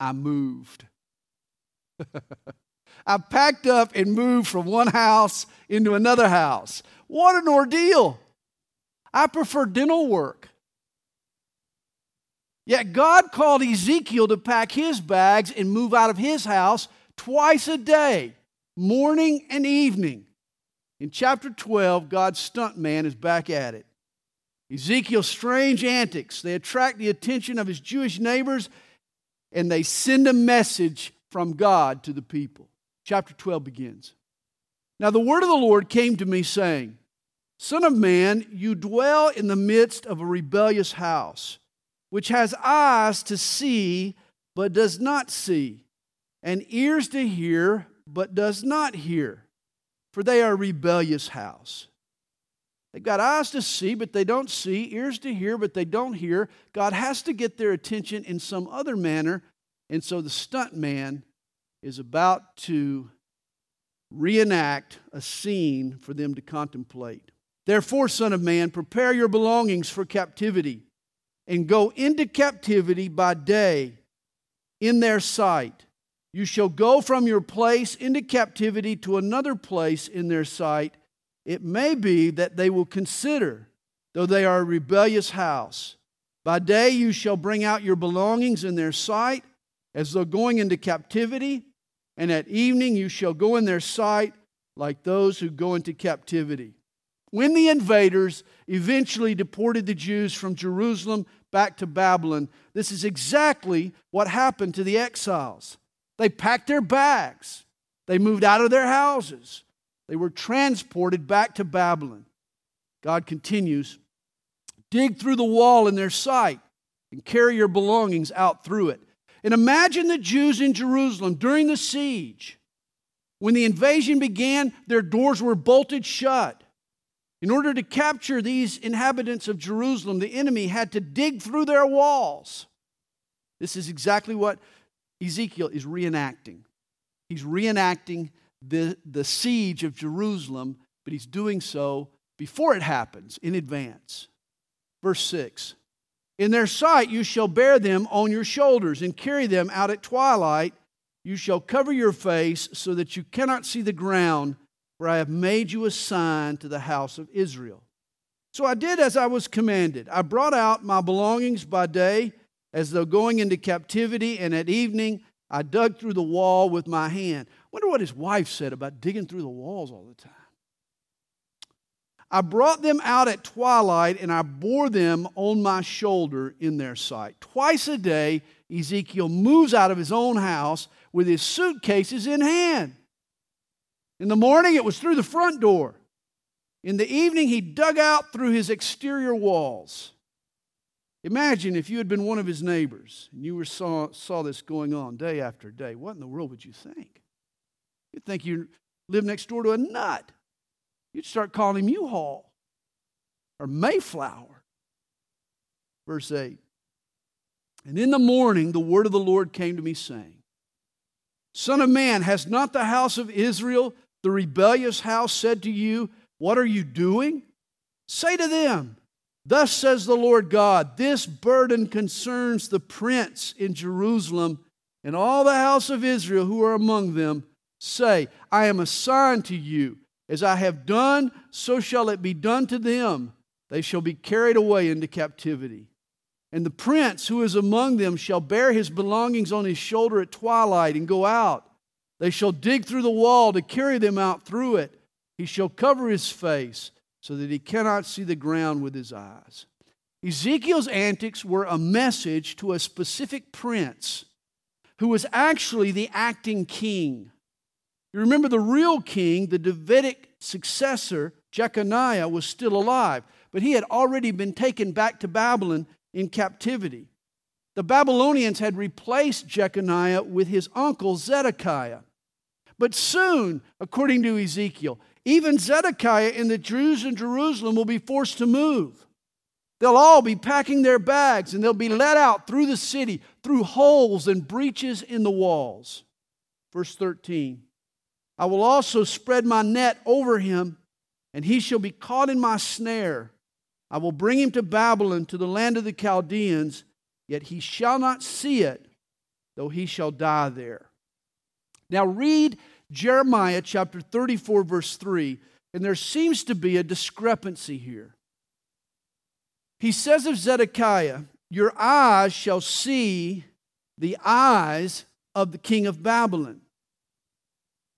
I moved. I packed up and moved from one house into another house. What an ordeal! I prefer dental work. Yet God called Ezekiel to pack his bags and move out of his house twice a day, morning and evening. In chapter 12, God's stunt man is back at it. Ezekiel's strange antics, they attract the attention of his Jewish neighbors and they send a message from God to the people. Chapter 12 begins. Now the word of the Lord came to me, saying, Son of man, you dwell in the midst of a rebellious house, which has eyes to see, but does not see, and ears to hear, but does not hear, for they are a rebellious house. They've got eyes to see, but they don't see, ears to hear, but they don't hear. God has to get their attention in some other manner. And so the stunt man is about to reenact a scene for them to contemplate. Therefore, Son of Man, prepare your belongings for captivity and go into captivity by day in their sight. You shall go from your place into captivity to another place in their sight it may be that they will consider, though they are a rebellious house. By day you shall bring out your belongings in their sight, as though going into captivity, and at evening you shall go in their sight like those who go into captivity. When the invaders eventually deported the Jews from Jerusalem back to Babylon, this is exactly what happened to the exiles. They packed their bags, they moved out of their houses, they were transported back to Babylon. God continues dig through the wall in their sight and carry your belongings out through it. And imagine the Jews in Jerusalem during the siege. When the invasion began, their doors were bolted shut. In order to capture these inhabitants of Jerusalem, the enemy had to dig through their walls. This is exactly what Ezekiel is reenacting. He's reenacting the, the siege of Jerusalem, but he's doing so before it happens, in advance. Verse 6 In their sight you shall bear them on your shoulders and carry them out at twilight. You shall cover your face so that you cannot see the ground, for I have made you a sign to the house of Israel. So I did as I was commanded. I brought out my belongings by day, as though going into captivity, and at evening I dug through the wall with my hand. Wonder what his wife said about digging through the walls all the time. I brought them out at twilight and I bore them on my shoulder in their sight. Twice a day, Ezekiel moves out of his own house with his suitcases in hand. In the morning, it was through the front door. In the evening, he dug out through his exterior walls. Imagine if you had been one of his neighbors and you saw, saw this going on day after day. What in the world would you think? You'd think you live next door to a nut. You'd start calling him U-Haul or Mayflower. Verse 8. And in the morning the word of the Lord came to me, saying, Son of man, has not the house of Israel, the rebellious house, said to you, What are you doing? Say to them, Thus says the Lord God, This burden concerns the prince in Jerusalem and all the house of Israel who are among them say, I am a sign to you. As I have done, so shall it be done to them. They shall be carried away into captivity. And the prince who is among them shall bear his belongings on his shoulder at twilight and go out. They shall dig through the wall to carry them out through it. He shall cover his face so that he cannot see the ground with his eyes. Ezekiel's antics were a message to a specific prince who was actually the acting king. You remember the real king, the Davidic successor, Jeconiah, was still alive, but he had already been taken back to Babylon in captivity. The Babylonians had replaced Jeconiah with his uncle Zedekiah. But soon, according to Ezekiel, even Zedekiah and the Jews in Jerusalem will be forced to move. They'll all be packing their bags and they'll be let out through the city, through holes and breaches in the walls. Verse 13 I will also spread my net over him, and he shall be caught in my snare. I will bring him to Babylon, to the land of the Chaldeans, yet he shall not see it, though he shall die there. Now read Jeremiah chapter 34, verse 3, and there seems to be a discrepancy here. He says of Zedekiah, Your eyes shall see the eyes of the king of Babylon.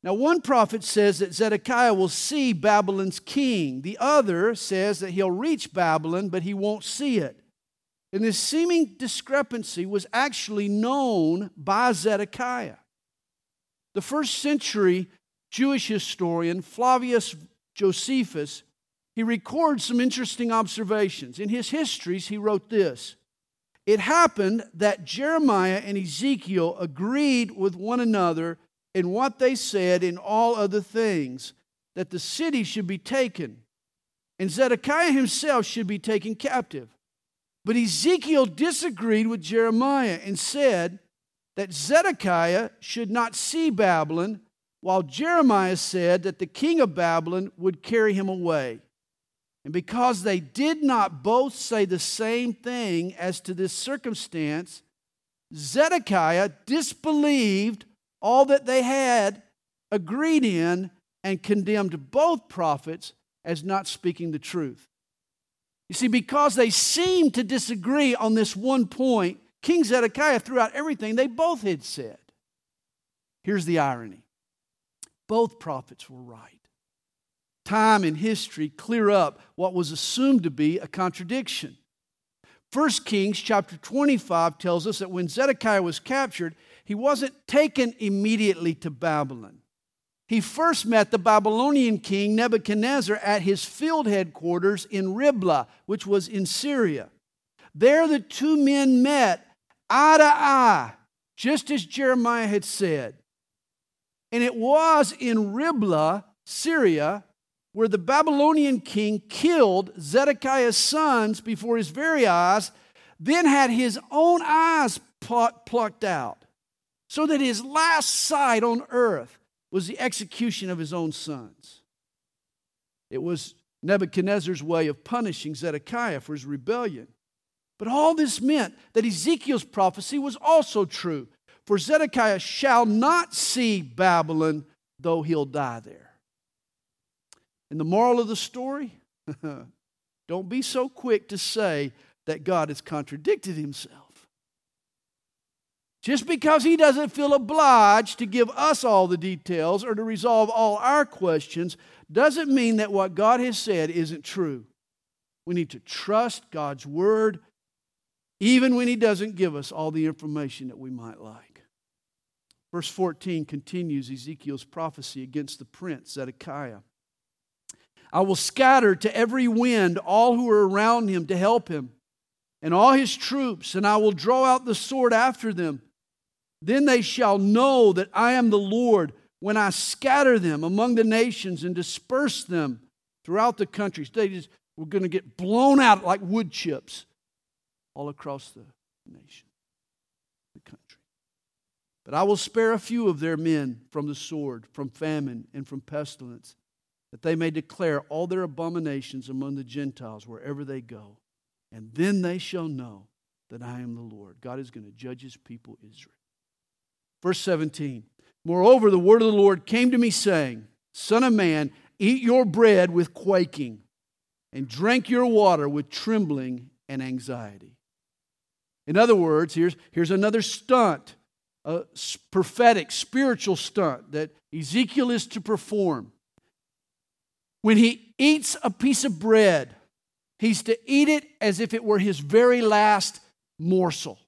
Now, one prophet says that Zedekiah will see Babylon's king. The other says that he'll reach Babylon, but he won't see it. And this seeming discrepancy was actually known by Zedekiah. The first century Jewish historian, Flavius Josephus, he records some interesting observations. In his histories, he wrote this It happened that Jeremiah and Ezekiel agreed with one another in what they said in all other things, that the city should be taken, and Zedekiah himself should be taken captive. But Ezekiel disagreed with Jeremiah and said that Zedekiah should not see Babylon, while Jeremiah said that the king of Babylon would carry him away. And because they did not both say the same thing as to this circumstance, Zedekiah disbelieved all that they had agreed in and condemned both prophets as not speaking the truth. You see, because they seemed to disagree on this one point, King Zedekiah threw out everything they both had said. Here's the irony both prophets were right. Time and history clear up what was assumed to be a contradiction. 1 Kings chapter 25 tells us that when Zedekiah was captured, he wasn't taken immediately to Babylon. He first met the Babylonian king Nebuchadnezzar at his field headquarters in Riblah, which was in Syria. There, the two men met eye to eye, just as Jeremiah had said. And it was in Riblah, Syria, where the Babylonian king killed Zedekiah's sons before his very eyes, then had his own eyes plucked out so that his last sight on earth was the execution of his own sons. It was Nebuchadnezzar's way of punishing Zedekiah for his rebellion. But all this meant that Ezekiel's prophecy was also true. For Zedekiah shall not see Babylon, though he'll die there. And the moral of the story? Don't be so quick to say that God has contradicted himself. Just because he doesn't feel obliged to give us all the details or to resolve all our questions doesn't mean that what God has said isn't true. We need to trust God's word even when he doesn't give us all the information that we might like. Verse 14 continues Ezekiel's prophecy against the prince Zedekiah. I will scatter to every wind all who are around him to help him, and all his troops, and I will draw out the sword after them. Then they shall know that I am the Lord when I scatter them among the nations and disperse them throughout the countries. They just were going to get blown out like wood chips all across the nation, the country. But I will spare a few of their men from the sword, from famine, and from pestilence, that they may declare all their abominations among the Gentiles wherever they go. And then they shall know that I am the Lord. God is going to judge his people, Israel. Verse 17 Moreover, the word of the Lord came to me, saying, Son of man, eat your bread with quaking, and drink your water with trembling and anxiety. In other words, here's, here's another stunt, a prophetic, spiritual stunt that Ezekiel is to perform. When he eats a piece of bread, he's to eat it as if it were his very last morsel.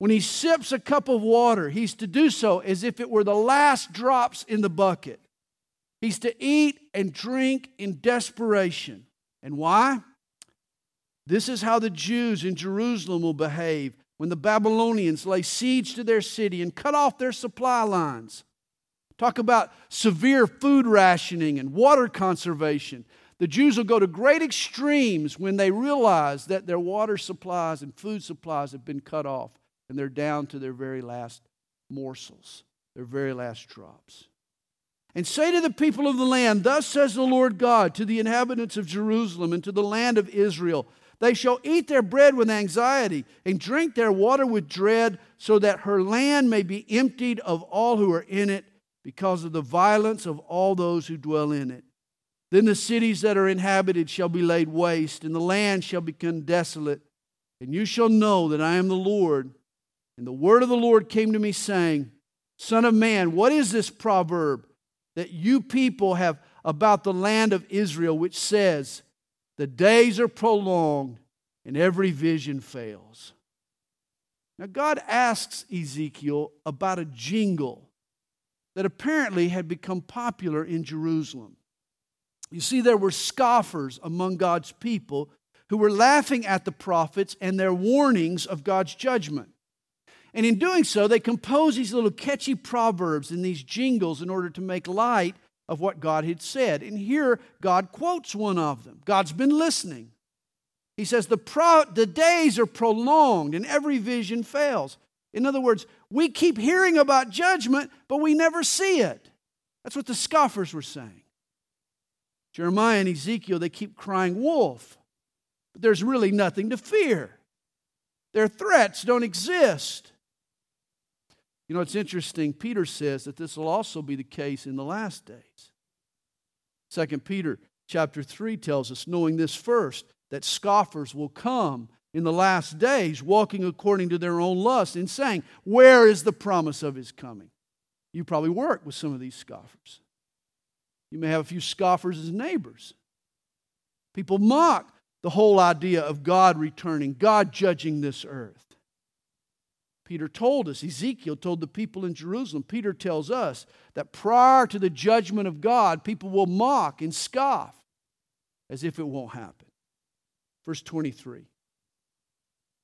When he sips a cup of water, he's to do so as if it were the last drops in the bucket. He's to eat and drink in desperation. And why? This is how the Jews in Jerusalem will behave when the Babylonians lay siege to their city and cut off their supply lines. Talk about severe food rationing and water conservation. The Jews will go to great extremes when they realize that their water supplies and food supplies have been cut off and they're down to their very last morsels, their very last drops. And say to the people of the land, Thus says the Lord God to the inhabitants of Jerusalem and to the land of Israel They shall eat their bread with anxiety and drink their water with dread, so that her land may be emptied of all who are in it, because of the violence of all those who dwell in it. Then the cities that are inhabited shall be laid waste, and the land shall become desolate. And you shall know that I am the Lord. And the word of the Lord came to me, saying, Son of man, what is this proverb that you people have about the land of Israel, which says, The days are prolonged and every vision fails? Now, God asks Ezekiel about a jingle that apparently had become popular in Jerusalem. You see, there were scoffers among God's people who were laughing at the prophets and their warnings of God's judgment. And in doing so, they composed these little catchy proverbs and these jingles in order to make light of what God had said. And here, God quotes one of them. God's been listening. He says, The, pro- the days are prolonged and every vision fails. In other words, we keep hearing about judgment, but we never see it. That's what the scoffers were saying. Jeremiah and Ezekiel, they keep crying wolf, but there's really nothing to fear. Their threats don't exist. You know, it's interesting. Peter says that this will also be the case in the last days. Second Peter chapter 3 tells us, knowing this first, that scoffers will come in the last days, walking according to their own lust, and saying, Where is the promise of his coming? You probably work with some of these scoffers. You may have a few scoffers as neighbors. People mock the whole idea of God returning, God judging this earth. Peter told us, Ezekiel told the people in Jerusalem, Peter tells us that prior to the judgment of God, people will mock and scoff as if it won't happen. Verse 23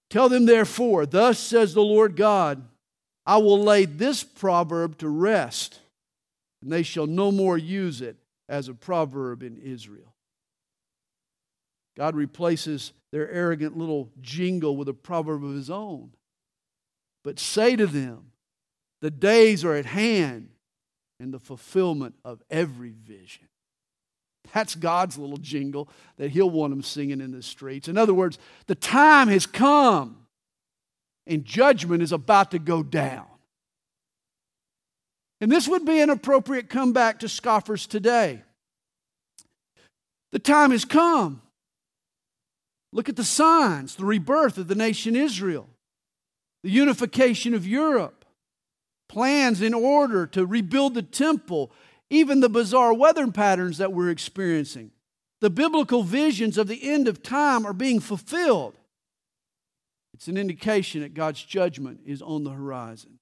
Tell them therefore, thus says the Lord God, I will lay this proverb to rest and they shall no more use it as a proverb in Israel. God replaces their arrogant little jingle with a proverb of his own. But say to them, the days are at hand and the fulfillment of every vision. That's God's little jingle that he'll want them singing in the streets. In other words, the time has come and judgment is about to go down. And this would be an appropriate comeback to scoffers today. The time has come. Look at the signs the rebirth of the nation Israel, the unification of Europe, plans in order to rebuild the temple, even the bizarre weather patterns that we're experiencing. The biblical visions of the end of time are being fulfilled. It's an indication that God's judgment is on the horizon.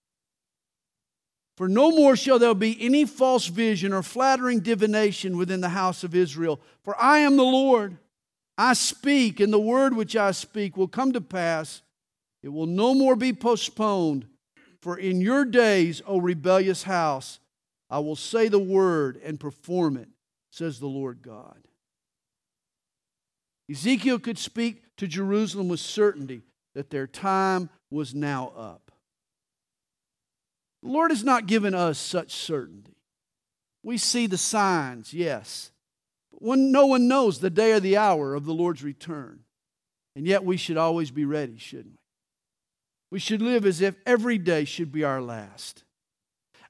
For no more shall there be any false vision or flattering divination within the house of Israel. For I am the Lord. I speak, and the word which I speak will come to pass. It will no more be postponed. For in your days, O rebellious house, I will say the word and perform it, says the Lord God. Ezekiel could speak to Jerusalem with certainty that their time was now up. The Lord has not given us such certainty. We see the signs, yes, but when no one knows the day or the hour of the Lord's return. And yet we should always be ready, shouldn't we? We should live as if every day should be our last.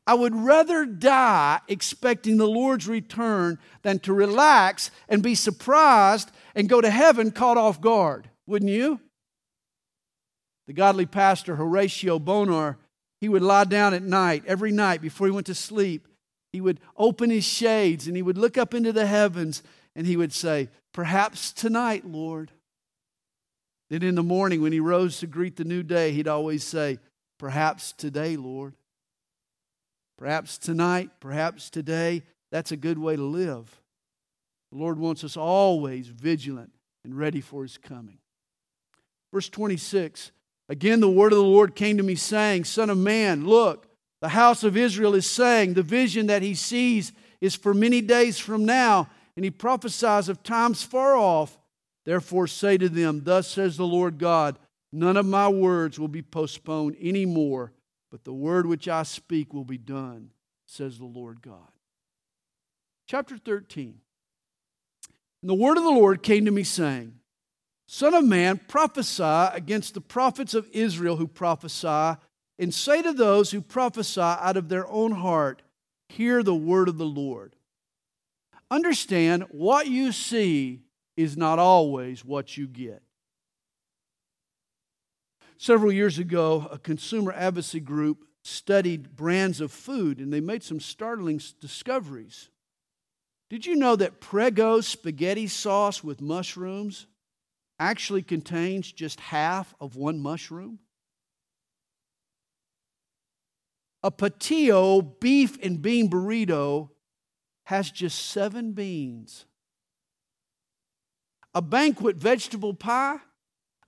I would rather die expecting the Lord's return than to relax and be surprised and go to heaven caught off guard, wouldn't you? The godly pastor Horatio Bonar he would lie down at night, every night before he went to sleep. He would open his shades and he would look up into the heavens and he would say, Perhaps tonight, Lord. Then in the morning, when he rose to greet the new day, he'd always say, Perhaps today, Lord. Perhaps tonight, perhaps today. That's a good way to live. The Lord wants us always vigilant and ready for his coming. Verse 26 Again, the word of the Lord came to me, saying, Son of man, look, the house of Israel is saying, the vision that he sees is for many days from now, and he prophesies of times far off. Therefore, say to them, Thus says the Lord God, none of my words will be postponed any more, but the word which I speak will be done, says the Lord God. Chapter 13. And the word of the Lord came to me, saying, Son of man, prophesy against the prophets of Israel who prophesy, and say to those who prophesy out of their own heart, Hear the word of the Lord. Understand what you see is not always what you get. Several years ago, a consumer advocacy group studied brands of food and they made some startling discoveries. Did you know that Prego spaghetti sauce with mushrooms actually contains just half of one mushroom? A Patillo beef and bean burrito has just seven beans. A banquet vegetable pie,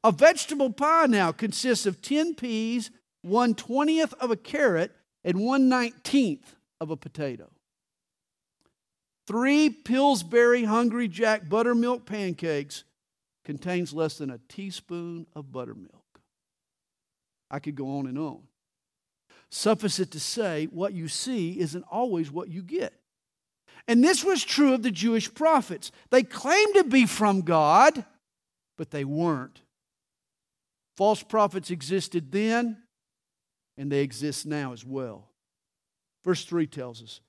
a vegetable pie now consists of 10 peas, 1 20th of a carrot, and 1 19th of a potato. Three Pillsbury Hungry Jack buttermilk pancakes contains less than a teaspoon of buttermilk. I could go on and on. Suffice it to say, what you see isn't always what you get. And this was true of the Jewish prophets. They claimed to be from God, but they weren't. False prophets existed then, and they exist now as well. Verse 3 tells us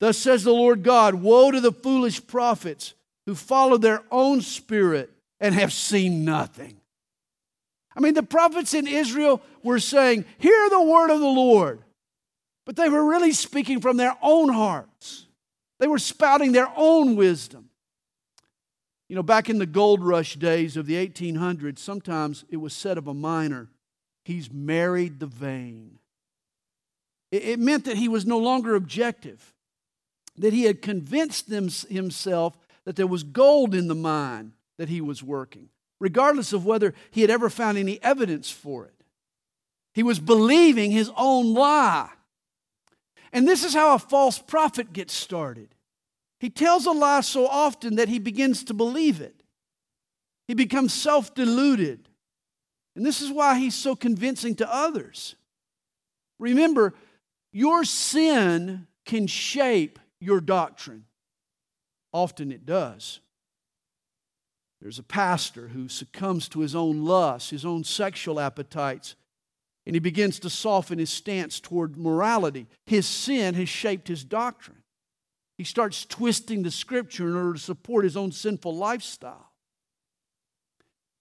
Thus says the Lord God Woe to the foolish prophets who follow their own spirit and have seen nothing. I mean, the prophets in Israel were saying, Hear the word of the Lord. But they were really speaking from their own hearts. They were spouting their own wisdom. You know, back in the gold rush days of the 1800s, sometimes it was said of a miner, he's married the vein. It meant that he was no longer objective, that he had convinced them, himself that there was gold in the mine that he was working, regardless of whether he had ever found any evidence for it. He was believing his own lie. And this is how a false prophet gets started. He tells a lie so often that he begins to believe it. He becomes self deluded. And this is why he's so convincing to others. Remember, your sin can shape your doctrine. Often it does. There's a pastor who succumbs to his own lusts, his own sexual appetites, and he begins to soften his stance toward morality. His sin has shaped his doctrine. He starts twisting the scripture in order to support his own sinful lifestyle.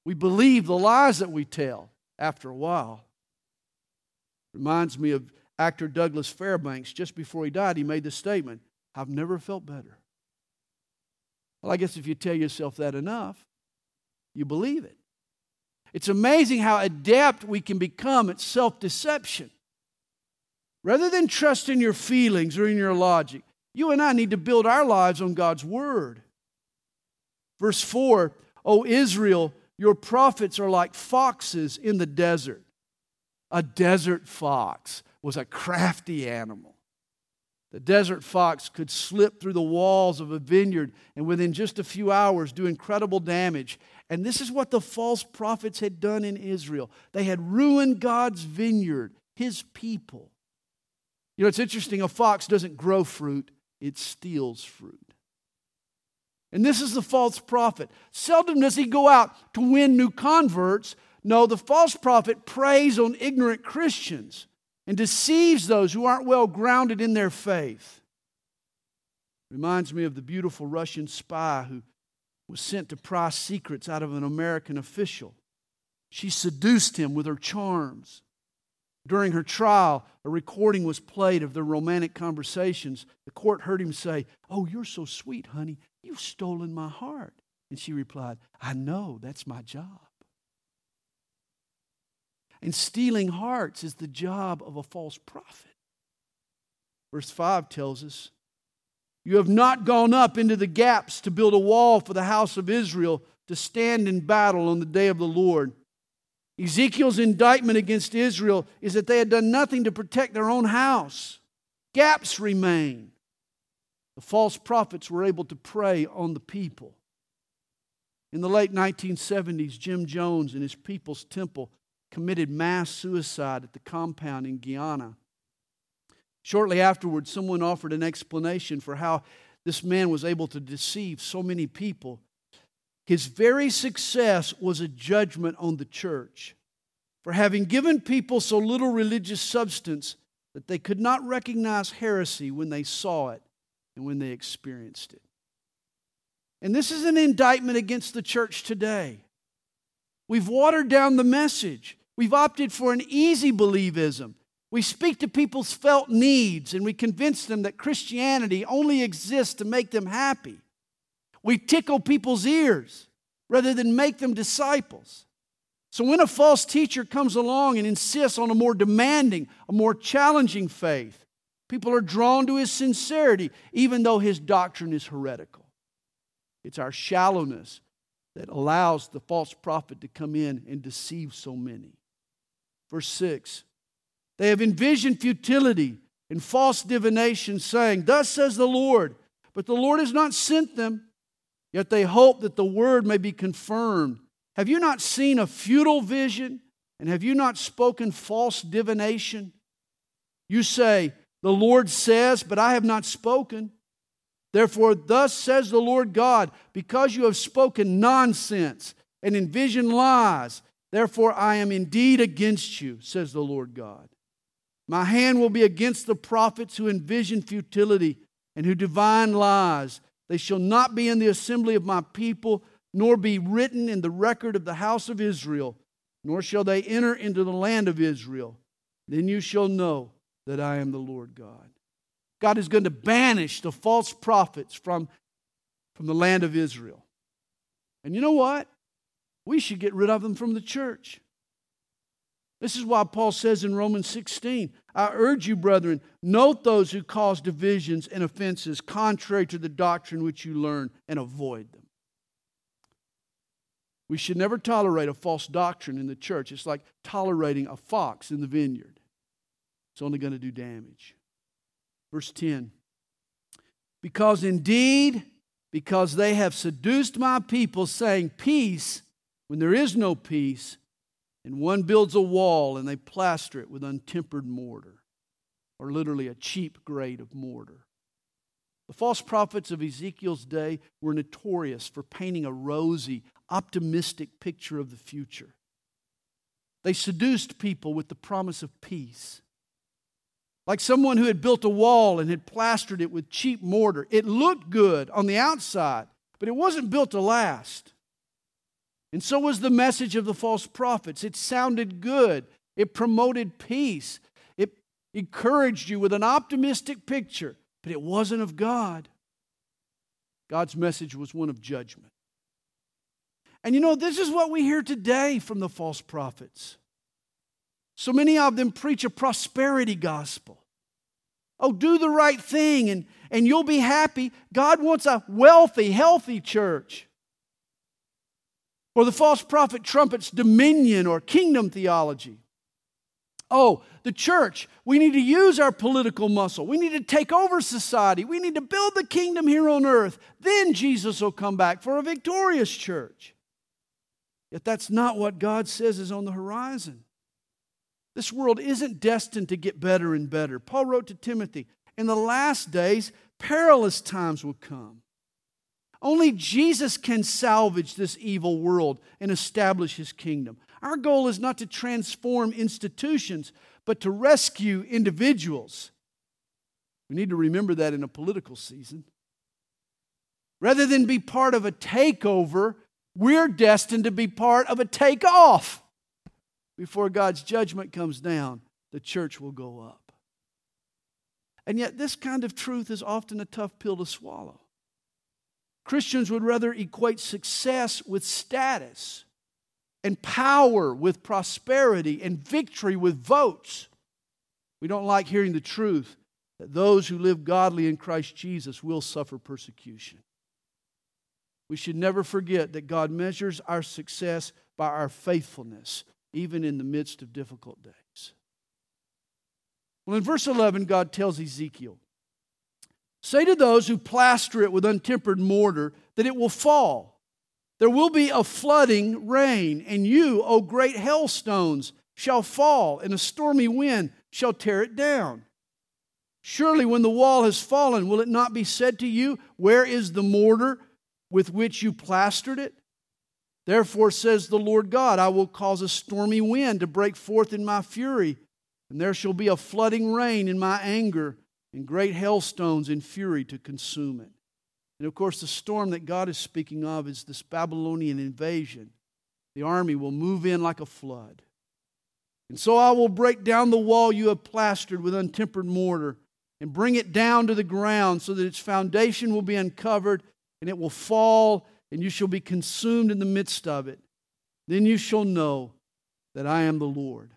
We believe the lies that we tell after a while. Reminds me of actor Douglas Fairbanks. Just before he died, he made the statement I've never felt better. Well, I guess if you tell yourself that enough, you believe it. It's amazing how adept we can become at self deception. Rather than trust in your feelings or in your logic, you and I need to build our lives on God's Word. Verse 4 O Israel, your prophets are like foxes in the desert. A desert fox was a crafty animal. The desert fox could slip through the walls of a vineyard and within just a few hours do incredible damage. And this is what the false prophets had done in Israel. They had ruined God's vineyard, his people. You know, it's interesting, a fox doesn't grow fruit, it steals fruit. And this is the false prophet. Seldom does he go out to win new converts. No, the false prophet preys on ignorant Christians and deceives those who aren't well grounded in their faith. Reminds me of the beautiful Russian spy who was sent to pry secrets out of an American official. She seduced him with her charms. During her trial, a recording was played of their romantic conversations. The court heard him say, Oh, you're so sweet, honey. You've stolen my heart. And she replied, I know, that's my job. And stealing hearts is the job of a false prophet. Verse 5 tells us, You have not gone up into the gaps to build a wall for the house of Israel to stand in battle on the day of the Lord. Ezekiel's indictment against Israel is that they had done nothing to protect their own house. Gaps remain. The false prophets were able to prey on the people. In the late 1970s, Jim Jones and his People's Temple committed mass suicide at the compound in Guyana. Shortly afterwards, someone offered an explanation for how this man was able to deceive so many people. his very success was a judgment on the church for having given people so little religious substance that they could not recognize heresy when they saw it and when they experienced it. And this is an indictment against the church today. We've watered down the message. We've opted for an easy believism. We speak to people's felt needs and we convince them that Christianity only exists to make them happy. We tickle people's ears rather than make them disciples. So when a false teacher comes along and insists on a more demanding, a more challenging faith, people are drawn to his sincerity, even though his doctrine is heretical. It's our shallowness that allows the false prophet to come in and deceive so many. Verse 6 They have envisioned futility and false divination, saying, Thus says the Lord, but the Lord has not sent them. Yet they hope that the word may be confirmed. Have you not seen a futile vision? And have you not spoken false divination? You say, The Lord says, but I have not spoken. Therefore, thus says the Lord God, because you have spoken nonsense and envisioned lies, therefore I am indeed against you, says the Lord God. My hand will be against the prophets who envision futility and who divine lies. They shall not be in the assembly of my people, nor be written in the record of the house of Israel, nor shall they enter into the land of Israel. Then you shall know that I am the Lord God. God is going to banish the false prophets from, from the land of Israel. And you know what? We should get rid of them from the church. This is why Paul says in Romans 16, I urge you, brethren, note those who cause divisions and offenses contrary to the doctrine which you learn and avoid them. We should never tolerate a false doctrine in the church. It's like tolerating a fox in the vineyard, it's only going to do damage. Verse 10 Because indeed, because they have seduced my people, saying, Peace, when there is no peace, and one builds a wall and they plaster it with untempered mortar, or literally a cheap grade of mortar. The false prophets of Ezekiel's day were notorious for painting a rosy, optimistic picture of the future. They seduced people with the promise of peace like someone who had built a wall and had plastered it with cheap mortar. It looked good on the outside, but it wasn't built to last. And so was the message of the false prophets. It sounded good, it promoted peace, it encouraged you with an optimistic picture, but it wasn't of God. God's message was one of judgment. And you know, this is what we hear today from the false prophets. So many of them preach a prosperity gospel. Oh, do the right thing and, and you'll be happy. God wants a wealthy, healthy church. Or the false prophet trumpets dominion or kingdom theology. Oh, the church, we need to use our political muscle. We need to take over society. We need to build the kingdom here on earth. Then Jesus will come back for a victorious church. Yet that's not what God says is on the horizon. This world isn't destined to get better and better. Paul wrote to Timothy, in the last days, perilous times will come. Only Jesus can salvage this evil world and establish his kingdom. Our goal is not to transform institutions, but to rescue individuals. We need to remember that in a political season. Rather than be part of a takeover, we're destined to be part of a takeoff before God's judgment comes down, the church will go up. And yet, this kind of truth is often a tough pill to swallow. Christians would rather equate success with status, and power with prosperity, and victory with votes. We don't like hearing the truth that those who live godly in Christ Jesus will suffer persecution. We should never forget that God measures our success by our faithfulness, even in the midst of difficult days. Well, in verse 11, God tells Ezekiel, Say to those who plaster it with untempered mortar that it will fall. There will be a flooding rain, and you, O great hailstones, shall fall, and a stormy wind shall tear it down. Surely, when the wall has fallen, will it not be said to you, Where is the mortar with which you plastered it? Therefore, says the Lord God, I will cause a stormy wind to break forth in my fury, and there shall be a flooding rain in my anger, and great hailstones in fury to consume it. And of course, the storm that God is speaking of is this Babylonian invasion. The army will move in like a flood. And so I will break down the wall you have plastered with untempered mortar and bring it down to the ground so that its foundation will be uncovered and it will fall and you shall be consumed in the midst of it. Then you shall know that I am the Lord.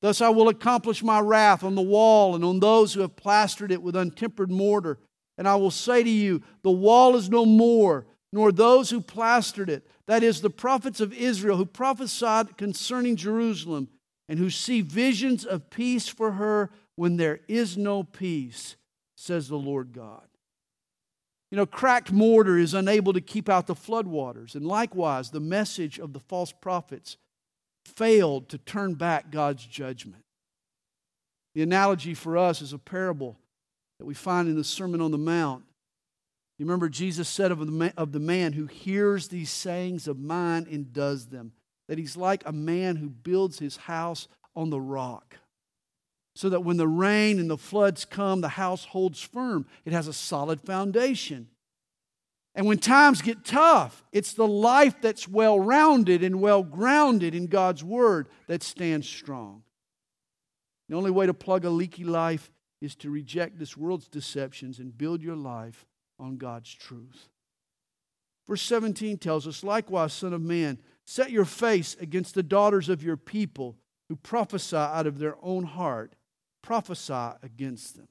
Thus I will accomplish my wrath on the wall and on those who have plastered it with untempered mortar. And I will say to you, The wall is no more, nor those who plastered it. That is, the prophets of Israel who prophesied concerning Jerusalem and who see visions of peace for her when there is no peace, says the Lord God. You know, cracked mortar is unable to keep out the floodwaters. And likewise, the message of the false prophets failed to turn back God's judgment. The analogy for us is a parable that we find in the Sermon on the Mount. You remember Jesus said of the, man, of the man who hears these sayings of mine and does them, that he's like a man who builds his house on the rock. So that when the rain and the floods come, the house holds firm. It has a solid foundation. And when times get tough, it's the life that's well rounded and well grounded in God's Word that stands strong. The only way to plug a leaky life is to reject this world's deceptions and build your life on God's truth. Verse 17 tells us, likewise, Son of Man, set your face against the daughters of your people who prophesy out of their own heart. Prophesy against them.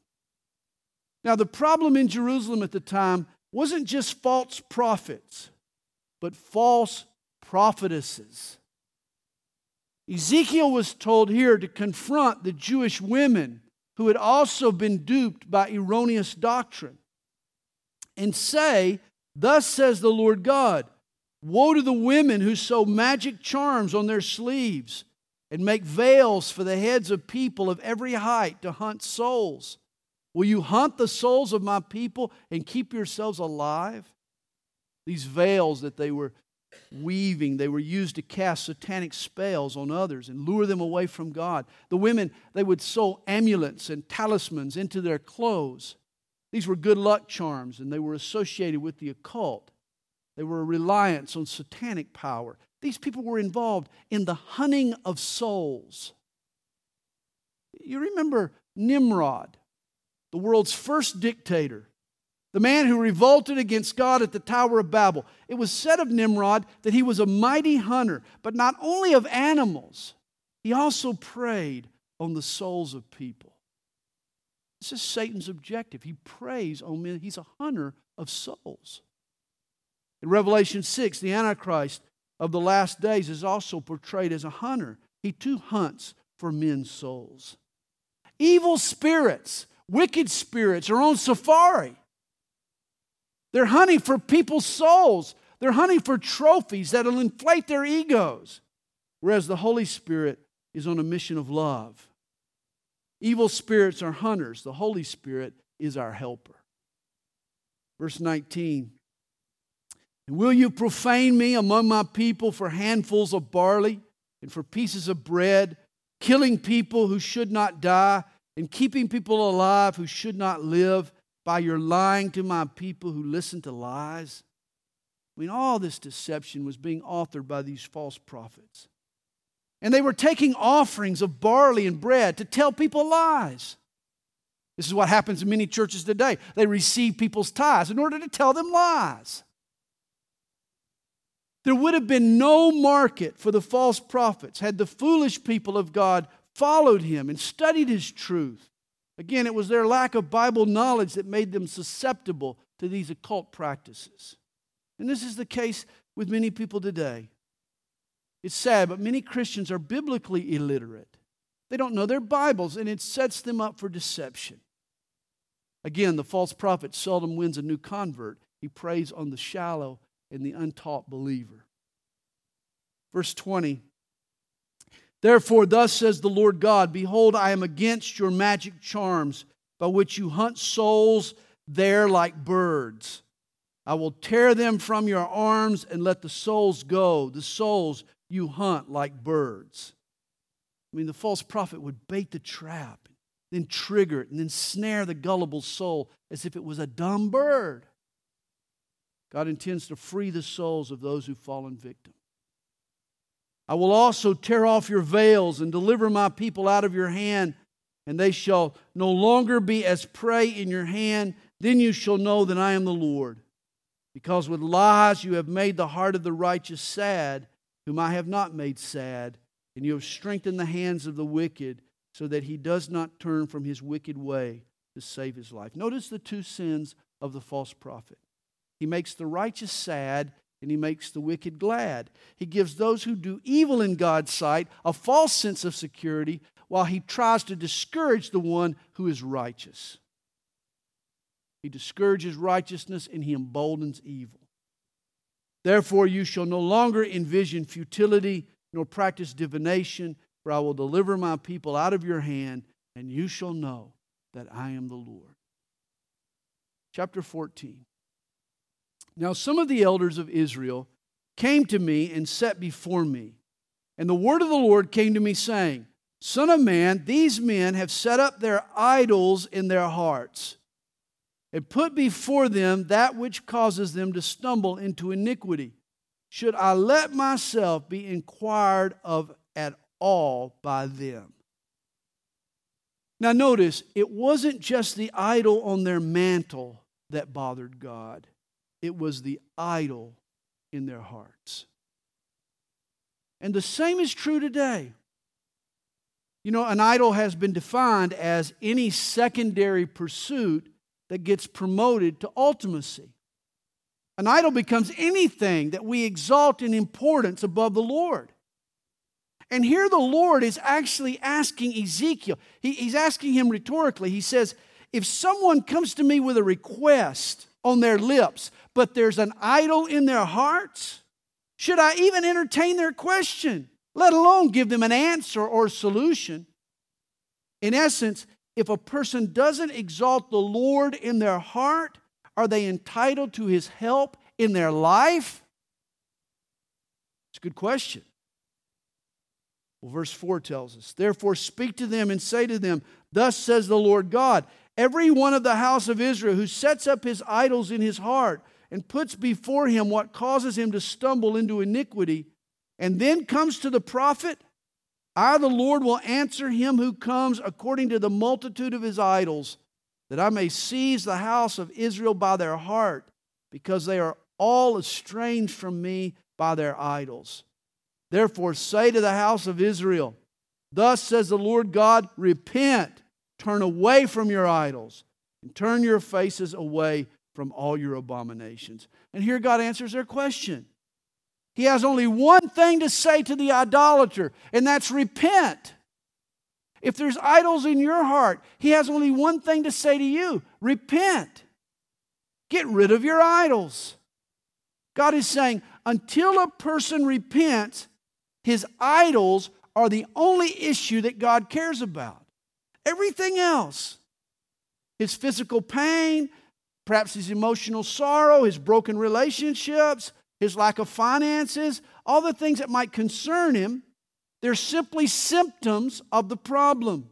Now, the problem in Jerusalem at the time wasn't just false prophets, but false prophetesses. Ezekiel was told here to confront the Jewish women who had also been duped by erroneous doctrine and say, Thus says the Lord God, Woe to the women who sew magic charms on their sleeves and make veils for the heads of people of every height to hunt souls. Will you hunt the souls of my people and keep yourselves alive? These veils that they were weaving, they were used to cast satanic spells on others and lure them away from God. The women, they would sew amulets and talismans into their clothes. These were good luck charms and they were associated with the occult. They were a reliance on satanic power. These people were involved in the hunting of souls. You remember Nimrod the world's first dictator, the man who revolted against God at the Tower of Babel. It was said of Nimrod that he was a mighty hunter, but not only of animals, he also preyed on the souls of people. This is Satan's objective. He preys on men, he's a hunter of souls. In Revelation 6, the Antichrist of the last days is also portrayed as a hunter. He too hunts for men's souls. Evil spirits wicked spirits are on safari. They're hunting for people's souls. They're hunting for trophies that'll inflate their egos. Whereas the Holy Spirit is on a mission of love. Evil spirits are hunters, the Holy Spirit is our helper. Verse 19 And will you profane me among my people for handfuls of barley and for pieces of bread, killing people who should not die? And keeping people alive who should not live by your lying to my people who listen to lies? I mean, all this deception was being authored by these false prophets. And they were taking offerings of barley and bread to tell people lies. This is what happens in many churches today. They receive people's tithes in order to tell them lies. There would have been no market for the false prophets had the foolish people of God followed him and studied his truth. Again, it was their lack of Bible knowledge that made them susceptible to these occult practices. And this is the case with many people today. It's sad, but many Christians are biblically illiterate. They don't know their Bibles, and it sets them up for deception. Again, the false prophet seldom wins a new convert. He preys on the shallow and the untaught believer. Verse 20 Therefore, thus says the Lord God Behold, I am against your magic charms, by which you hunt souls there like birds. I will tear them from your arms and let the souls go, the souls you hunt like birds. I mean, the false prophet would bait the trap, then trigger it, and then snare the gullible soul as if it was a dumb bird. God intends to free the souls of those who've fallen victim. I will also tear off your veils and deliver my people out of your hand, and they shall no longer be as prey in your hand. Then you shall know that I am the Lord. Because with lies you have made the heart of the righteous sad, whom I have not made sad, and you have strengthened the hands of the wicked, so that he does not turn from his wicked way to save his life. Notice the two sins of the false prophet. He makes the righteous sad and he makes the wicked glad. He gives those who do evil in God's sight a false sense of security while he tries to discourage the one who is righteous. He discourages righteousness and he emboldens evil. Therefore, you shall no longer envision futility nor practice divination, for I will deliver my people out of your hand, and you shall know that I am the Lord. Chapter 14. Now, some of the elders of Israel came to me and sat before me. And the word of the Lord came to me, saying, Son of man, these men have set up their idols in their hearts and put before them that which causes them to stumble into iniquity. Should I let myself be inquired of at all by them? Now, notice, it wasn't just the idol on their mantle that bothered God it was the idol in their hearts. And the same is true today. You know, an idol has been defined as any secondary pursuit that gets promoted to ultimacy. An idol becomes anything that we exalt in importance above the Lord. And here the Lord is actually asking Ezekiel, he, he's asking him rhetorically. He says, If someone comes to me with a request on their lips, but there's an idol in their hearts? Should I even entertain their question, let alone give them an answer or solution? In essence, if a person doesn't exalt the Lord in their heart, are they entitled to his help in their life? It's a good question. Well, verse 4 tells us, Therefore, speak to them and say to them, Thus says the Lord God, every one of the house of Israel who sets up his idols in his heart and puts before him what causes him to stumble into iniquity, and then comes to the prophet, I, the Lord, will answer him who comes according to the multitude of his idols, that I may seize the house of Israel by their heart, because they are all estranged from me by their idols. Therefore, say to the house of Israel, Thus says the Lord God, repent, turn away from your idols, and turn your faces away from all your abominations. And here God answers their question. He has only one thing to say to the idolater, and that's repent. If there's idols in your heart, He has only one thing to say to you repent. Get rid of your idols. God is saying, until a person repents, his idols are the only issue that God cares about. Everything else, his physical pain, perhaps his emotional sorrow, his broken relationships, his lack of finances, all the things that might concern him, they're simply symptoms of the problem.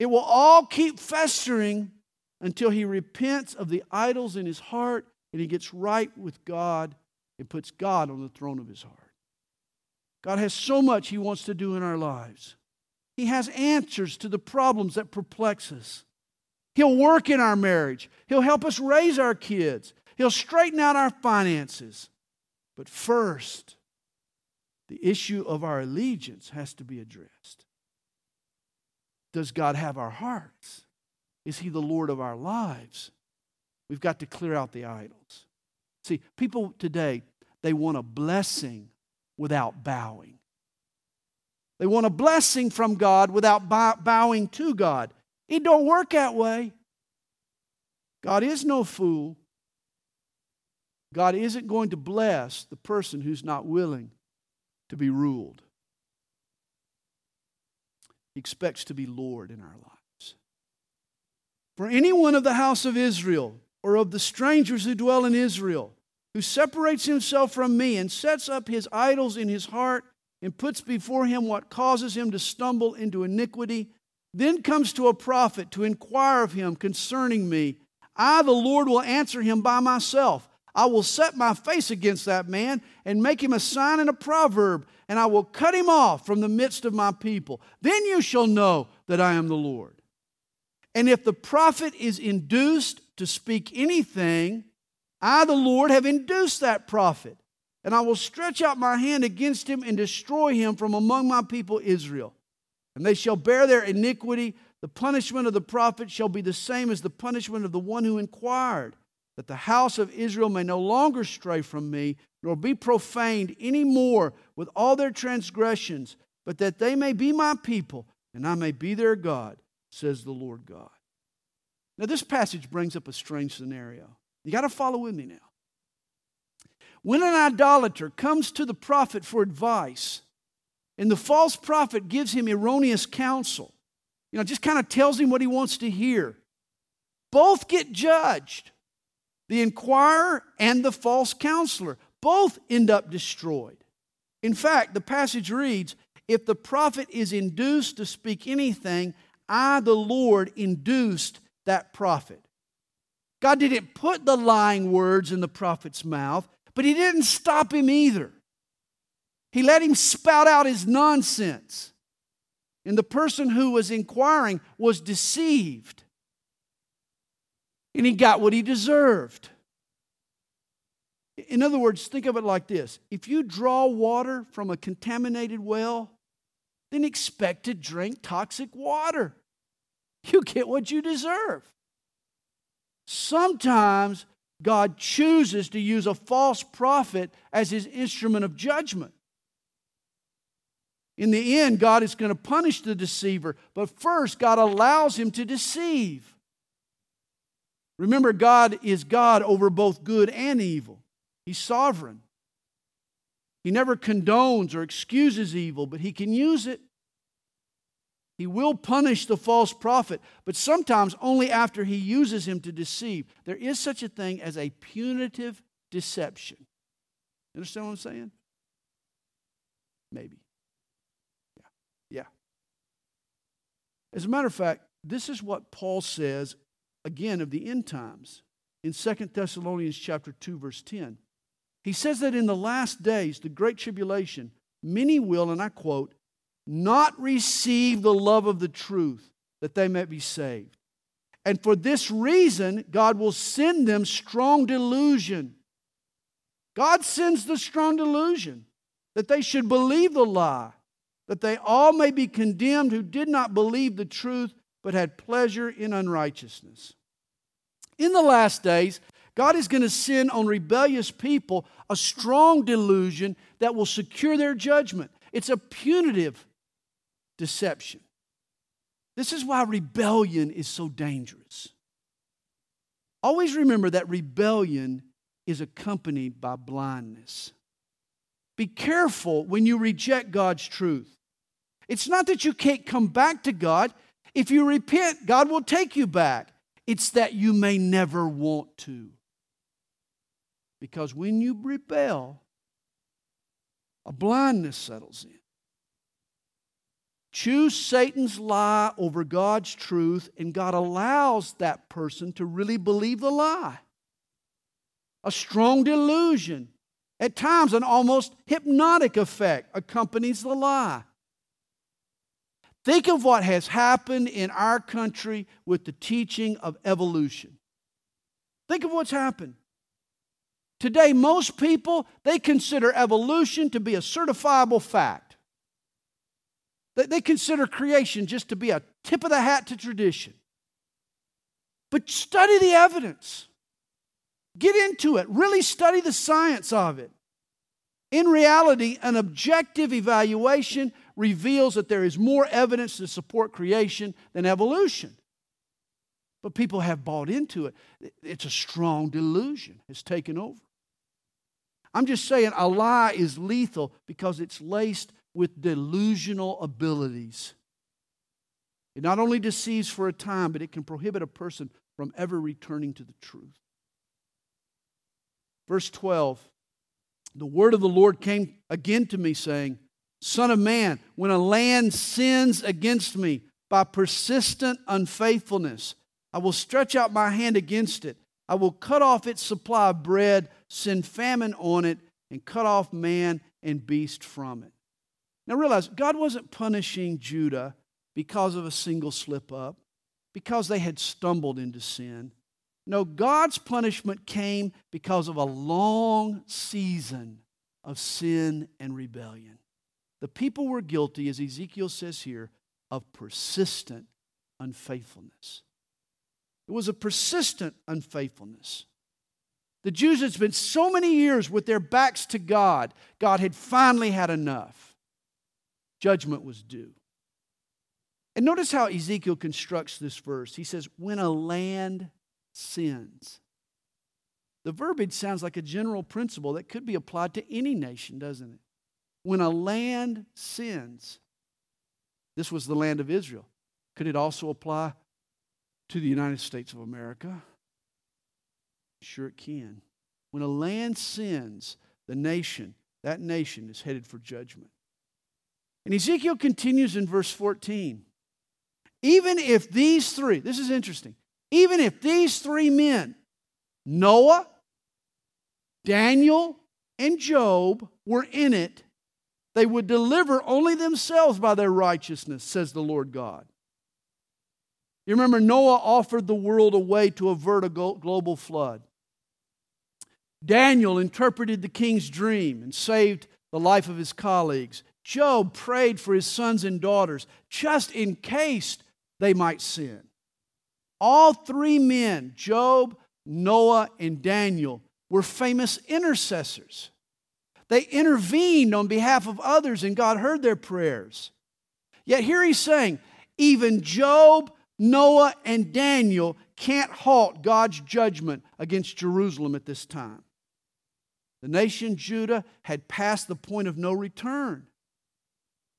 It will all keep festering until he repents of the idols in his heart and he gets right with God and puts God on the throne of his heart. God has so much he wants to do in our lives. He has answers to the problems that perplex us. He'll work in our marriage. He'll help us raise our kids. He'll straighten out our finances. But first, the issue of our allegiance has to be addressed. Does God have our hearts? Is He the Lord of our lives? We've got to clear out the idols. See, people today, they want a blessing without bowing. They want a blessing from God without bowing to God. It don't work that way. God is no fool. God isn't going to bless the person who's not willing to be ruled. He expects to be Lord in our lives. For anyone of the house of Israel or of the strangers who dwell in Israel, who separates himself from me and sets up his idols in his heart and puts before him what causes him to stumble into iniquity, then comes to a prophet to inquire of him concerning me, I, the Lord, will answer him by myself. I will set my face against that man and make him a sign and a proverb, and I will cut him off from the midst of my people. Then you shall know that I am the Lord. And if the prophet is induced to speak anything, I, the Lord, have induced that prophet, and I will stretch out my hand against him and destroy him from among my people Israel. And they shall bear their iniquity. The punishment of the prophet shall be the same as the punishment of the one who inquired, that the house of Israel may no longer stray from me, nor be profaned any more with all their transgressions, but that they may be my people, and I may be their God, says the Lord God. Now, this passage brings up a strange scenario. You got to follow with me now. When an idolater comes to the prophet for advice, and the false prophet gives him erroneous counsel, you know, just kind of tells him what he wants to hear, both get judged. The inquirer and the false counselor both end up destroyed. In fact, the passage reads If the prophet is induced to speak anything, I, the Lord, induced that prophet. God didn't put the lying words in the prophet's mouth, but he didn't stop him either. He let him spout out his nonsense. And the person who was inquiring was deceived. And he got what he deserved. In other words, think of it like this if you draw water from a contaminated well, then expect to drink toxic water you get what you deserve. Sometimes God chooses to use a false prophet as his instrument of judgment. In the end, God is going to punish the deceiver, but first, God allows him to deceive. Remember, God is God over both good and evil, He's sovereign. He never condones or excuses evil, but He can use it. He will punish the false prophet, but sometimes only after he uses him to deceive. There is such a thing as a punitive deception. Understand what I'm saying? Maybe. Yeah. Yeah. As a matter of fact, this is what Paul says again of the end times in 2 Thessalonians chapter 2 verse 10. He says that in the last days, the great tribulation, many will and I quote, not receive the love of the truth that they may be saved. And for this reason, God will send them strong delusion. God sends the strong delusion that they should believe the lie, that they all may be condemned who did not believe the truth but had pleasure in unrighteousness. In the last days, God is going to send on rebellious people a strong delusion that will secure their judgment. It's a punitive deception. This is why rebellion is so dangerous. Always remember that rebellion is accompanied by blindness. Be careful when you reject God's truth. It's not that you can't come back to God. If you repent, God will take you back. It's that you may never want to. Because when you rebel, a blindness settles in. Choose Satan's lie over God's truth, and God allows that person to really believe the lie. A strong delusion, at times an almost hypnotic effect, accompanies the lie. Think of what has happened in our country with the teaching of evolution. Think of what's happened. Today, most people, they consider evolution to be a certifiable fact. They consider creation just to be a tip of the hat to tradition. But study the evidence. Get into it. Really study the science of it. In reality, an objective evaluation reveals that there is more evidence to support creation than evolution. But people have bought into it. It's a strong delusion, it's taken over. I'm just saying a lie is lethal because it's laced with delusional abilities. It not only deceives for a time, but it can prohibit a person from ever returning to the truth. Verse 12 The word of the Lord came again to me, saying, Son of man, when a land sins against me by persistent unfaithfulness, I will stretch out my hand against it. I will cut off its supply of bread, send famine on it, and cut off man and beast from it. Now realize, God wasn't punishing Judah because of a single slip up, because they had stumbled into sin. No, God's punishment came because of a long season of sin and rebellion. The people were guilty, as Ezekiel says here, of persistent unfaithfulness. It was a persistent unfaithfulness. The Jews had spent so many years with their backs to God, God had finally had enough. Judgment was due. And notice how Ezekiel constructs this verse. He says, When a land sins. The verbiage sounds like a general principle that could be applied to any nation, doesn't it? When a land sins, this was the land of Israel. Could it also apply to the United States of America? Sure, it can. When a land sins, the nation, that nation is headed for judgment. And Ezekiel continues in verse 14. Even if these three, this is interesting, even if these three men, Noah, Daniel, and Job, were in it, they would deliver only themselves by their righteousness, says the Lord God. You remember, Noah offered the world a way to avert a global flood. Daniel interpreted the king's dream and saved the life of his colleagues. Job prayed for his sons and daughters just in case they might sin. All three men, Job, Noah, and Daniel, were famous intercessors. They intervened on behalf of others, and God heard their prayers. Yet here he's saying, even Job, Noah, and Daniel can't halt God's judgment against Jerusalem at this time. The nation Judah had passed the point of no return.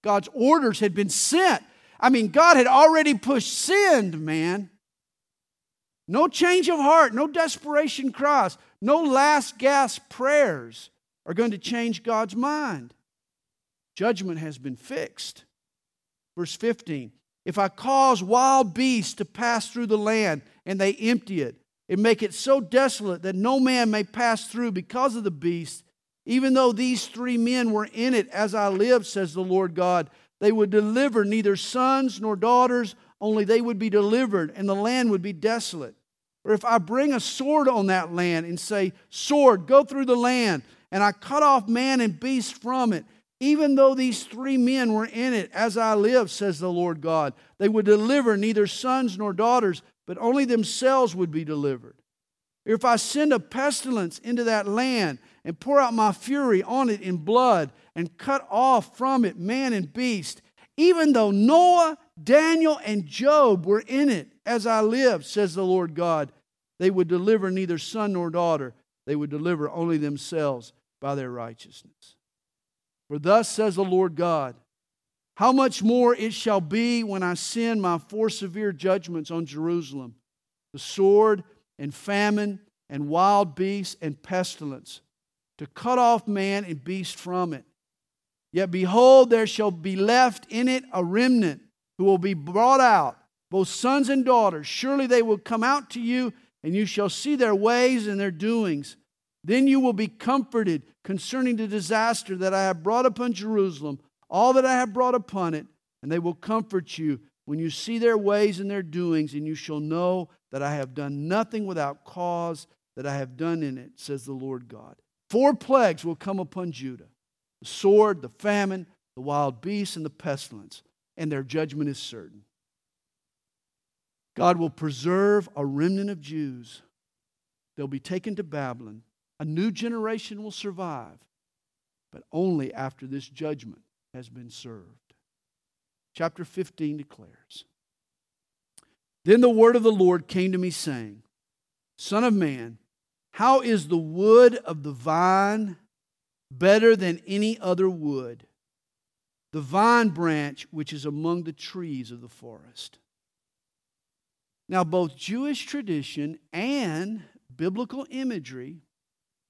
God's orders had been sent. I mean, God had already pushed send, man. No change of heart, no desperation cries, no last gasp prayers are going to change God's mind. Judgment has been fixed. Verse 15 If I cause wild beasts to pass through the land and they empty it, and make it so desolate that no man may pass through because of the beasts, even though these three men were in it, as I live, says the Lord God, they would deliver neither sons nor daughters, only they would be delivered, and the land would be desolate. Or if I bring a sword on that land and say, Sword, go through the land, and I cut off man and beast from it, even though these three men were in it, as I live, says the Lord God, they would deliver neither sons nor daughters, but only themselves would be delivered. If I send a pestilence into that land and pour out my fury on it in blood and cut off from it man and beast, even though Noah, Daniel, and Job were in it, as I live, says the Lord God, they would deliver neither son nor daughter. They would deliver only themselves by their righteousness. For thus says the Lord God, how much more it shall be when I send my four severe judgments on Jerusalem the sword and famine and wild beasts and pestilence, to cut off man and beast from it. Yet behold, there shall be left in it a remnant who will be brought out, both sons and daughters. Surely they will come out to you, and you shall see their ways and their doings. Then you will be comforted concerning the disaster that I have brought upon Jerusalem, all that I have brought upon it, and they will comfort you when you see their ways and their doings, and you shall know that I have done nothing without cause that I have done in it, says the Lord God. Four plagues will come upon Judah the sword, the famine, the wild beasts, and the pestilence, and their judgment is certain. God will preserve a remnant of Jews. They'll be taken to Babylon. A new generation will survive, but only after this judgment has been served. Chapter 15 declares Then the word of the Lord came to me, saying, Son of man, how is the wood of the vine better than any other wood? The vine branch which is among the trees of the forest. Now, both Jewish tradition and biblical imagery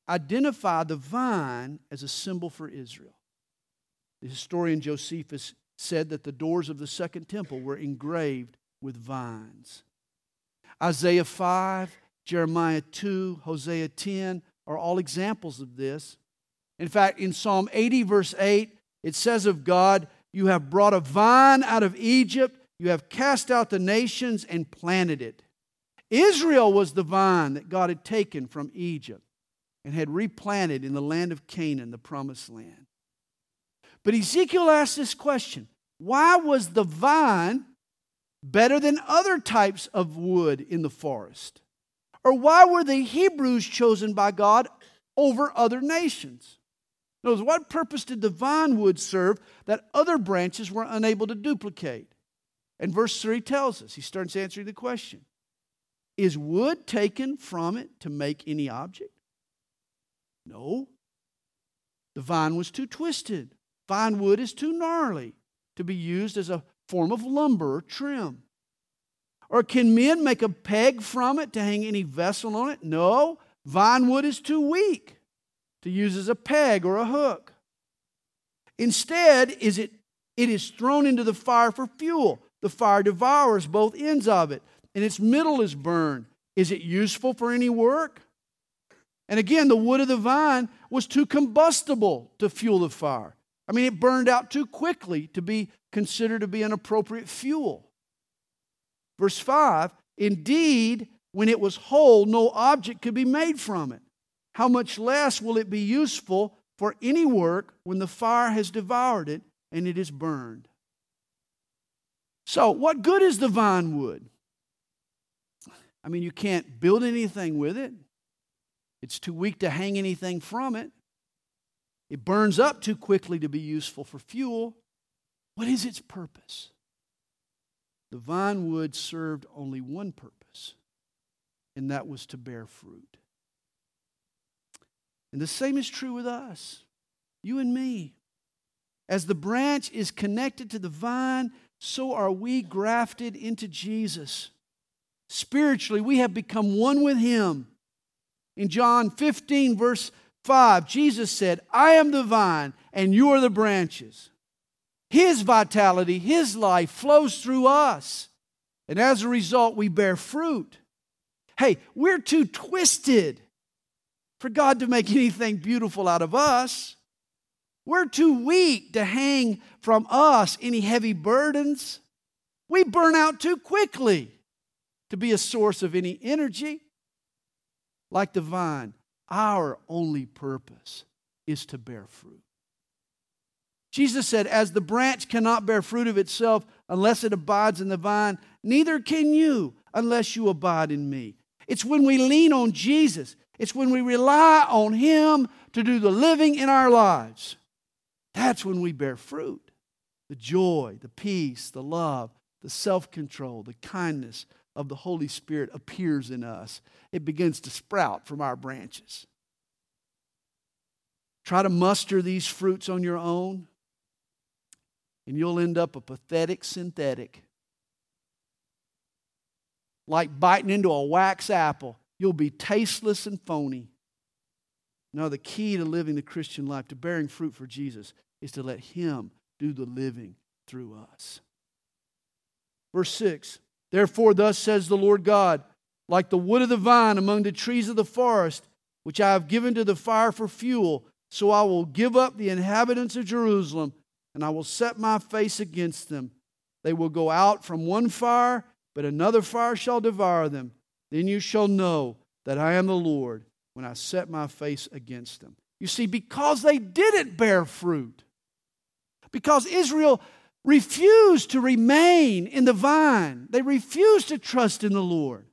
identify the vine as a symbol for Israel. The historian Josephus said that the doors of the second temple were engraved with vines. Isaiah 5, Jeremiah 2, Hosea 10 are all examples of this. In fact, in Psalm 80, verse 8, it says of God, You have brought a vine out of Egypt, you have cast out the nations and planted it. Israel was the vine that God had taken from Egypt and had replanted in the land of Canaan, the promised land. But Ezekiel asked this question Why was the vine better than other types of wood in the forest? Or why were the Hebrews chosen by God over other nations? Notice, what purpose did the vine wood serve that other branches were unable to duplicate? And verse 3 tells us, he starts answering the question Is wood taken from it to make any object? No. The vine was too twisted. Vine wood is too gnarly to be used as a form of lumber or trim. Or can men make a peg from it to hang any vessel on it? No. Vine wood is too weak to use as a peg or a hook. Instead, is it, it is thrown into the fire for fuel. The fire devours both ends of it, and its middle is burned. Is it useful for any work? And again, the wood of the vine was too combustible to fuel the fire. I mean, it burned out too quickly to be considered to be an appropriate fuel. Verse 5 Indeed, when it was whole, no object could be made from it. How much less will it be useful for any work when the fire has devoured it and it is burned? So, what good is the vine wood? I mean, you can't build anything with it, it's too weak to hang anything from it. It burns up too quickly to be useful for fuel. What is its purpose? The vine wood served only one purpose, and that was to bear fruit. And the same is true with us, you and me. As the branch is connected to the vine, so are we grafted into Jesus. Spiritually, we have become one with Him. In John 15, verse 5, Jesus said, I am the vine, and you are the branches. His vitality, His life flows through us. And as a result, we bear fruit. Hey, we're too twisted for God to make anything beautiful out of us. We're too weak to hang from us any heavy burdens. We burn out too quickly to be a source of any energy. Like the vine, our only purpose is to bear fruit. Jesus said, As the branch cannot bear fruit of itself unless it abides in the vine, neither can you unless you abide in me. It's when we lean on Jesus, it's when we rely on Him to do the living in our lives. That's when we bear fruit the joy, the peace, the love, the self control, the kindness of the Holy Spirit appears in us. It begins to sprout from our branches. Try to muster these fruits on your own and you'll end up a pathetic synthetic. Like biting into a wax apple, you'll be tasteless and phony. No, the key to living the Christian life, to bearing fruit for Jesus, is to let Him do the living through us. Verse 6 Therefore, thus says the Lord God, like the wood of the vine among the trees of the forest, which I have given to the fire for fuel, so I will give up the inhabitants of Jerusalem and I will set my face against them. They will go out from one fire, but another fire shall devour them. Then you shall know that I am the Lord when I set my face against them. You see, because they didn't bear fruit, because Israel refused to remain in the vine, they refused to trust in the Lord.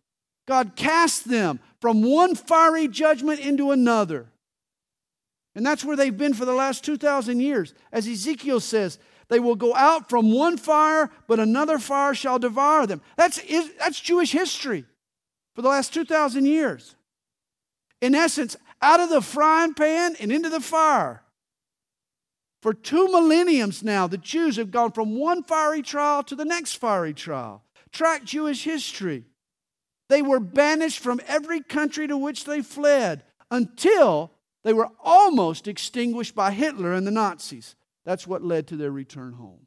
God cast them from one fiery judgment into another. And that's where they've been for the last 2,000 years. As Ezekiel says, they will go out from one fire, but another fire shall devour them. That's, that's Jewish history for the last 2,000 years. In essence, out of the frying pan and into the fire. For two millenniums now, the Jews have gone from one fiery trial to the next fiery trial. Track Jewish history. They were banished from every country to which they fled until They were almost extinguished by Hitler and the Nazis. That's what led to their return home.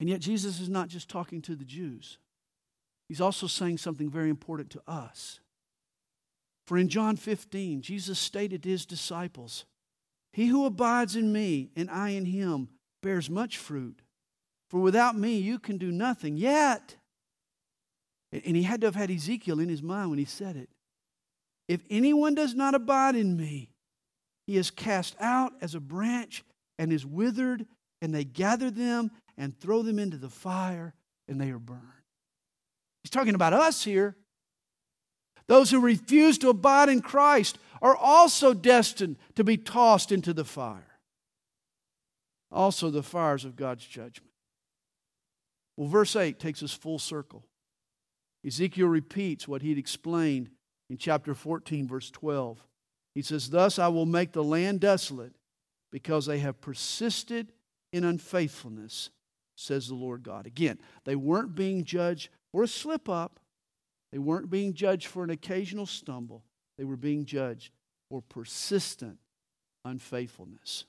And yet, Jesus is not just talking to the Jews, he's also saying something very important to us. For in John 15, Jesus stated to his disciples, He who abides in me and I in him bears much fruit. For without me, you can do nothing. Yet, and he had to have had Ezekiel in his mind when he said it. If anyone does not abide in me, he is cast out as a branch and is withered, and they gather them and throw them into the fire, and they are burned. He's talking about us here. Those who refuse to abide in Christ are also destined to be tossed into the fire. Also, the fires of God's judgment. Well, verse 8 takes us full circle. Ezekiel repeats what he'd explained in chapter 14, verse 12. He says, Thus I will make the land desolate because they have persisted in unfaithfulness, says the Lord God. Again, they weren't being judged for a slip up, they weren't being judged for an occasional stumble, they were being judged for persistent unfaithfulness.